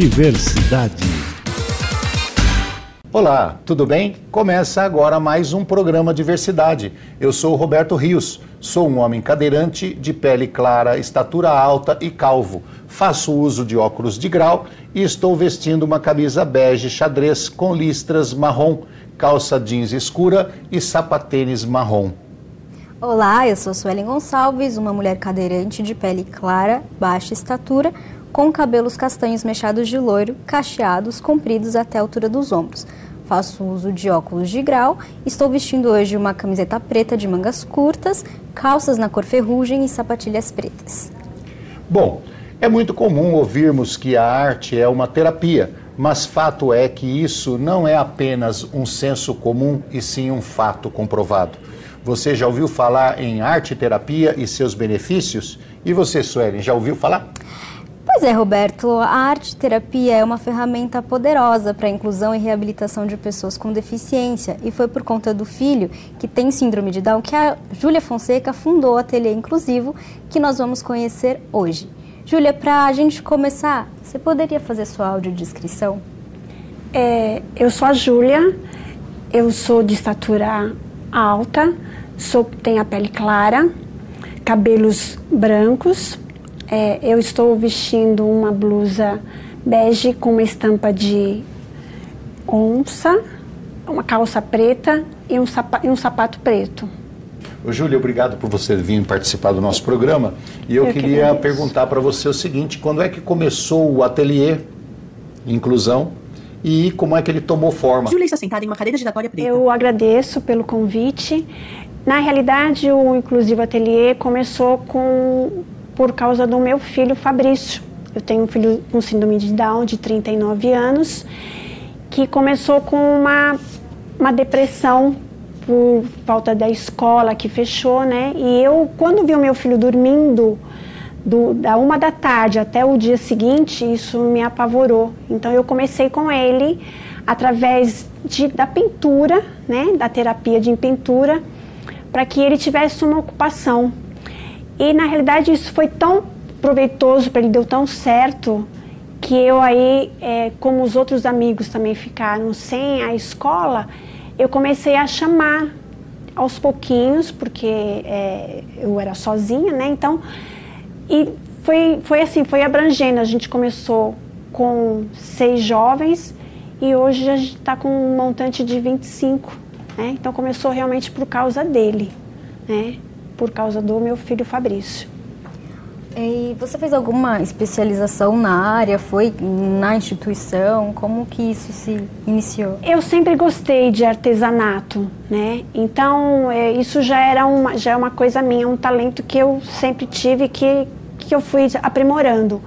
Diversidade. Olá, tudo bem? Começa agora mais um programa Diversidade. Eu sou o Roberto Rios, sou um homem cadeirante, de pele clara, estatura alta e calvo. Faço uso de óculos de grau e estou vestindo uma camisa bege xadrez com listras marrom, calça jeans escura e sapatênis marrom. Olá, eu sou Suelen Gonçalves, uma mulher cadeirante de pele clara, baixa estatura, com cabelos castanhos mechados de loiro, cacheados, compridos até a altura dos ombros. Faço uso de óculos de grau. Estou vestindo hoje uma camiseta preta de mangas curtas, calças na cor ferrugem e sapatilhas pretas. Bom, é muito comum ouvirmos que a arte é uma terapia, mas fato é que isso não é apenas um senso comum e sim um fato comprovado. Você já ouviu falar em arte terapia e seus benefícios? E você, Suelen, já ouviu falar? Pois é, Roberto, a arte terapia é uma ferramenta poderosa para a inclusão e reabilitação de pessoas com deficiência e foi por conta do filho que tem síndrome de Down que a Júlia Fonseca fundou o Ateliê Inclusivo que nós vamos conhecer hoje. Júlia, para a gente começar, você poderia fazer sua audiodescrição? É, eu sou a Júlia, eu sou de estatura alta, sou, tenho a pele clara, cabelos brancos, é, eu estou vestindo uma blusa bege com uma estampa de onça, uma calça preta e um, sapato, e um sapato preto. Ô, Júlia, obrigado por você vir participar do nosso programa. E eu, eu queria que perguntar para você o seguinte: quando é que começou o ateliê Inclusão e como é que ele tomou forma? Júlia está sentada em uma cadeira giratória preta. Eu agradeço pelo convite. Na realidade, o Inclusivo Ateliê começou com por causa do meu filho Fabrício. Eu tenho um filho com síndrome de Down de 39 anos que começou com uma, uma depressão por falta da escola que fechou, né? E eu, quando vi o meu filho dormindo do, da uma da tarde até o dia seguinte, isso me apavorou. Então eu comecei com ele através de, da pintura, né? Da terapia de pintura, para que ele tivesse uma ocupação. E na realidade isso foi tão proveitoso para ele, deu tão certo que eu aí, é, como os outros amigos também ficaram sem a escola, eu comecei a chamar aos pouquinhos, porque é, eu era sozinha, né? Então, e foi, foi assim, foi abrangendo. A gente começou com seis jovens e hoje a gente está com um montante de 25, né? Então começou realmente por causa dele, né? Por causa do meu filho Fabrício. E você fez alguma especialização na área? Foi na instituição? Como que isso se iniciou? Eu sempre gostei de artesanato, né? Então é, isso já era uma já é uma coisa minha, um talento que eu sempre tive que que eu fui aprimorando.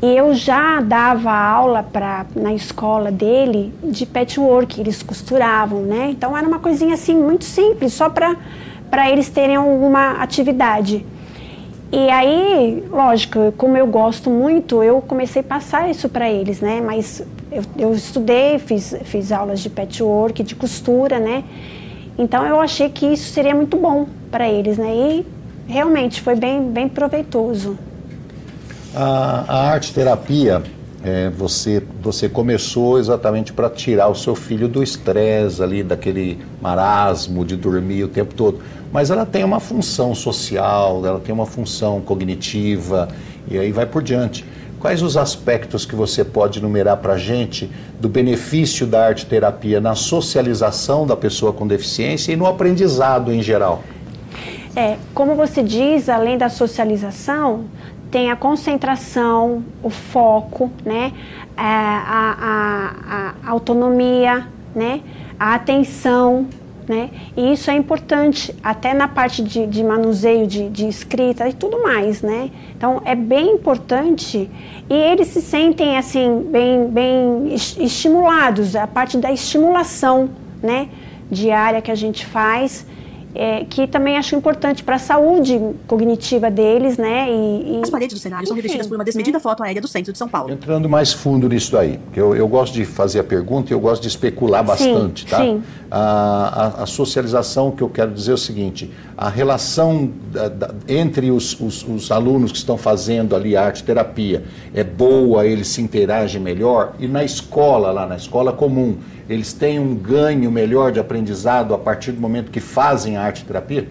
E eu já dava aula para na escola dele de patchwork, eles costuravam, né? Então era uma coisinha assim muito simples, só para para eles terem alguma atividade. E aí, lógico, como eu gosto muito, eu comecei a passar isso para eles, né? Mas eu, eu, estudei, fiz, fiz aulas de patchwork, de costura, né? Então eu achei que isso seria muito bom para eles, né? E realmente foi bem, bem proveitoso. A, a arte terapia, é, você, você começou exatamente para tirar o seu filho do estresse ali, daquele marasmo de dormir o tempo todo mas ela tem uma função social, ela tem uma função cognitiva e aí vai por diante. Quais os aspectos que você pode enumerar para a gente do benefício da arte terapia na socialização da pessoa com deficiência e no aprendizado em geral? É, como você diz, além da socialização, tem a concentração, o foco, né, a, a, a, a autonomia, né, a atenção, né? E isso é importante, até na parte de, de manuseio de, de, escrita e tudo mais, né? Então é bem importante e eles se sentem assim bem, bem estimulados, a parte da estimulação, né? Diária que a gente faz é, que também acho importante para a saúde cognitiva deles, né? E, e... As paredes do cenário Enfim, são revestidas por uma desmedida né? foto aérea do centro de São Paulo. Entrando mais fundo nisso aí, porque eu, eu gosto de fazer a pergunta e eu gosto de especular bastante, sim, tá? Sim. A, a, a, socialização que eu quero dizer é o seguinte: a relação da, da, entre os, os, os, alunos que estão fazendo ali arte terapia é boa, eles se interagem melhor, e na escola, lá na escola comum, eles têm um ganho melhor de aprendizado a partir do momento que fazem arte terapia?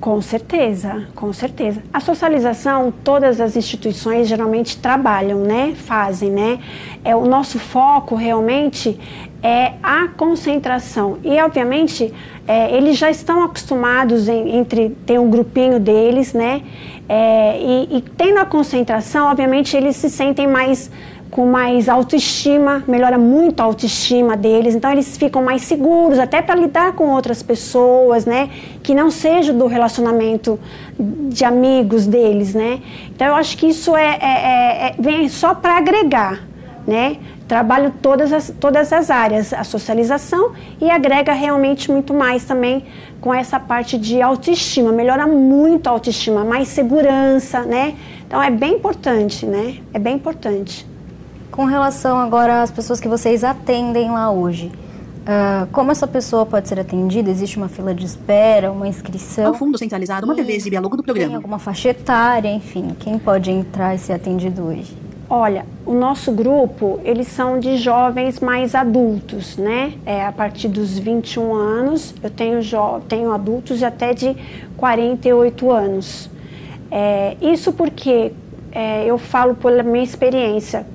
Com certeza, com certeza. A socialização, todas as instituições geralmente trabalham, né? Fazem, né? É, o nosso foco realmente é a concentração. E, obviamente, é, eles já estão acostumados em, entre ter um grupinho deles, né? É, e, e tendo a concentração, obviamente, eles se sentem mais com mais autoestima, melhora muito a autoestima deles, então eles ficam mais seguros até para lidar com outras pessoas, né, que não seja do relacionamento de amigos deles, né. Então eu acho que isso é, é, é, é vem só para agregar, né. Trabalho todas as, todas as áreas, a socialização e agrega realmente muito mais também com essa parte de autoestima, melhora muito a autoestima, mais segurança, né. Então é bem importante, né, é bem importante. Com relação agora às pessoas que vocês atendem lá hoje, uh, como essa pessoa pode ser atendida? Existe uma fila de espera, uma inscrição? Ao fundo centralizado, uma TV exibe a logo do programa. Tem alguma faixa etária, enfim, quem pode entrar e ser atendido hoje? Olha, o nosso grupo, eles são de jovens mais adultos, né? É, a partir dos 21 anos, eu tenho, tenho adultos até de 48 anos. É, isso porque é, eu falo pela minha experiência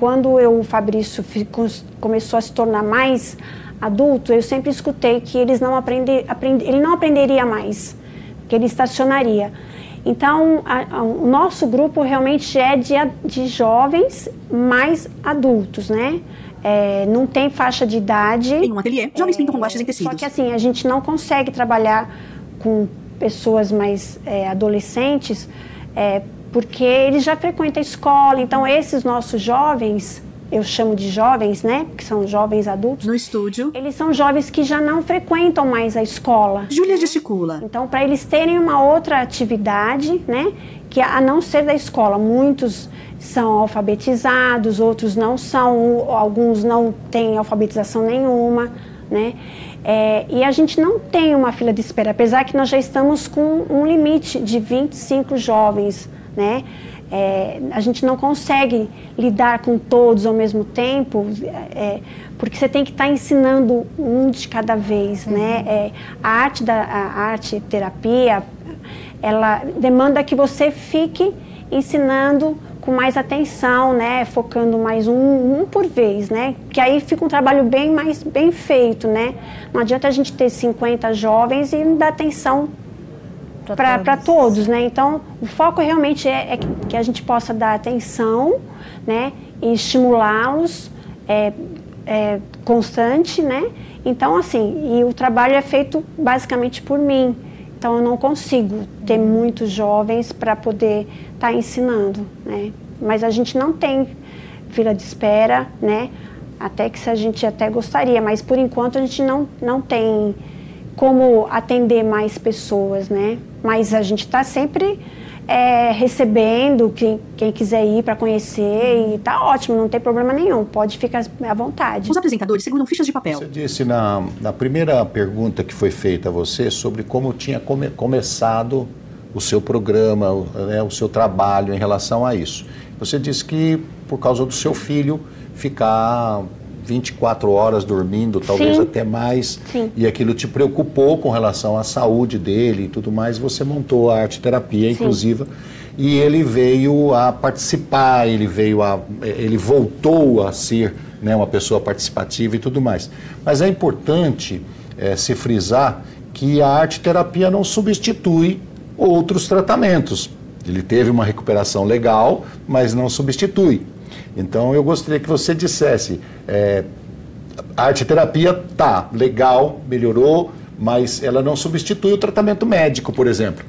quando eu, o Fabrício ficou, começou a se tornar mais adulto, eu sempre escutei que eles não aprender, aprend, ele não aprenderia mais, que ele estacionaria. Então, a, a, o nosso grupo realmente é de, de jovens mais adultos, né? É, não tem faixa de idade. Em um ateliê, jovens é, pintam com guaches em tecidos. Só que assim, a gente não consegue trabalhar com pessoas mais é, adolescentes é, porque eles já frequentam a escola, então esses nossos jovens, eu chamo de jovens, né, que são jovens adultos. No estúdio. Eles são jovens que já não frequentam mais a escola. Júlia gesticula. Então, para eles terem uma outra atividade, né, que a não ser da escola, muitos são alfabetizados, outros não são, alguns não têm alfabetização nenhuma, né? É, e a gente não tem uma fila de espera, apesar que nós já estamos com um limite de 25 jovens né? É, a gente não consegue lidar com todos ao mesmo tempo, é, porque você tem que estar tá ensinando um de cada vez, né? uhum. né? É, a arte da a arte terapia, ela demanda que você fique ensinando com mais atenção, né? Focando mais um, um por vez, né? Que aí fica um trabalho bem mais bem feito, né? Não adianta a gente ter 50 jovens e não dar atenção para todos. todos, né? Então, o foco realmente é, é, que a gente possa dar atenção, né? E estimulá-los é, é, constante, né? Então, assim, e o trabalho é feito basicamente por mim. Então, eu não consigo ter muitos jovens para poder estar tá ensinando, né? Mas a gente não tem fila de espera, né? Até que se a gente até gostaria, mas por enquanto a gente não, não tem como atender mais pessoas, né? Mas a gente está sempre é, recebendo quem, quem quiser ir para conhecer e tá ótimo, não tem problema nenhum, pode ficar à vontade. Os apresentadores seguram fichas de papel. Você disse na, na primeira pergunta que foi feita a você sobre como tinha come, começado o seu programa, o, né, o seu trabalho em relação a isso. Você disse que por causa do seu filho ficar 24 horas dormindo, talvez Sim. até mais, Sim. e aquilo te preocupou com relação à saúde dele e tudo mais, você montou a arte terapia inclusiva e ele veio a participar, ele veio a ele voltou a ser né, uma pessoa participativa e tudo mais. Mas é importante é, se frisar que a arte terapia não substitui outros tratamentos. Ele teve uma recuperação legal, mas não substitui. Então eu gostaria que você dissesse, é, arte terapia tá legal, melhorou, mas ela não substitui o tratamento médico, por exemplo.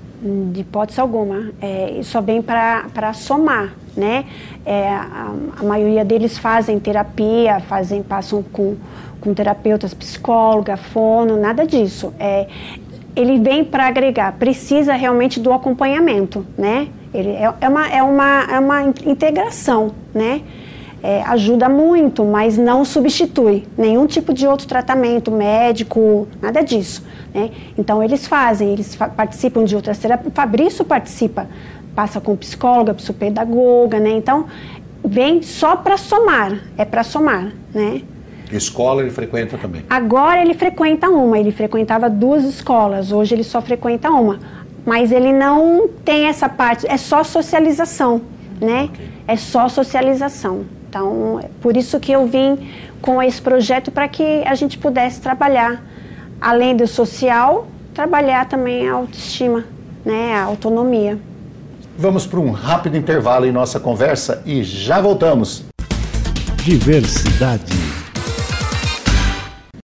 De hipótese alguma, é, só vem para somar, né? É, a, a, maioria deles fazem terapia, fazem, passam com, com terapeutas, psicóloga, fono, nada disso. É, ele vem para agregar, precisa realmente do acompanhamento, né? Ele é, é, uma, é, uma, é uma integração, né? É, ajuda muito, mas não substitui nenhum tipo de outro tratamento médico, nada disso. Né? Então eles fazem, eles fa participam de outras terapias. O Fabrício participa, passa com psicóloga, psicopedagoga, né? Então vem só para somar, é para somar, né? Escola ele frequenta também? Agora ele frequenta uma, ele frequentava duas escolas, hoje ele só frequenta uma. Mas ele não tem essa parte, é só socialização, né? Okay. É só socialização. Então, é por isso que eu vim com esse projeto para que a gente pudesse trabalhar, além do social, trabalhar também a autoestima, né? A autonomia. Vamos para um rápido intervalo em nossa conversa e já voltamos. Diversidade